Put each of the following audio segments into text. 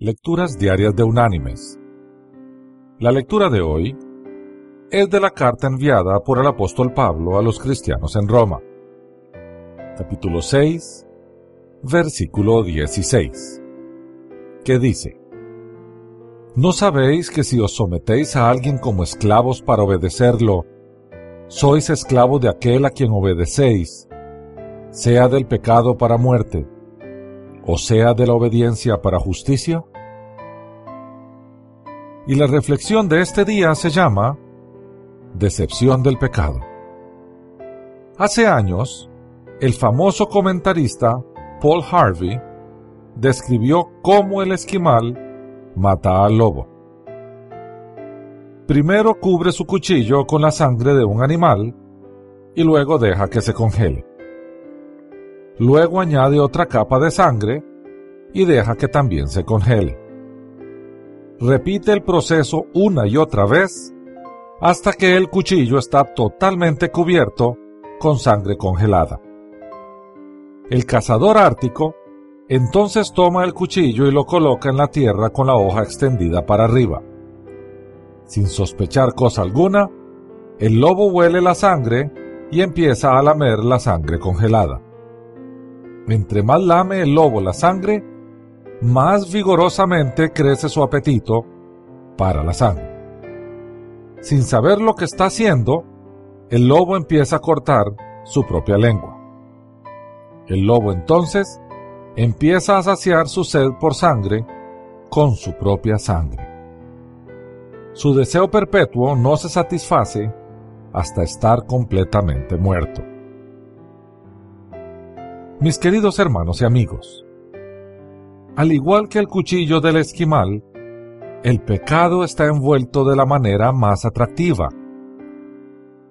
Lecturas Diarias de Unánimes. La lectura de hoy es de la carta enviada por el apóstol Pablo a los cristianos en Roma. Capítulo 6, versículo 16, que dice, ¿No sabéis que si os sometéis a alguien como esclavos para obedecerlo, sois esclavos de aquel a quien obedecéis, sea del pecado para muerte, o sea de la obediencia para justicia? Y la reflexión de este día se llama Decepción del pecado. Hace años, el famoso comentarista Paul Harvey describió cómo el esquimal mata al lobo. Primero cubre su cuchillo con la sangre de un animal y luego deja que se congele. Luego añade otra capa de sangre y deja que también se congele. Repite el proceso una y otra vez hasta que el cuchillo está totalmente cubierto con sangre congelada. El cazador ártico entonces toma el cuchillo y lo coloca en la tierra con la hoja extendida para arriba. Sin sospechar cosa alguna, el lobo huele la sangre y empieza a lamer la sangre congelada. Entre más lame el lobo la sangre, más vigorosamente crece su apetito para la sangre. Sin saber lo que está haciendo, el lobo empieza a cortar su propia lengua. El lobo entonces empieza a saciar su sed por sangre con su propia sangre. Su deseo perpetuo no se satisface hasta estar completamente muerto. Mis queridos hermanos y amigos, al igual que el cuchillo del esquimal, el pecado está envuelto de la manera más atractiva,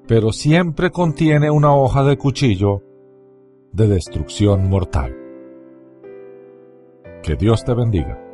pero siempre contiene una hoja de cuchillo de destrucción mortal. Que Dios te bendiga.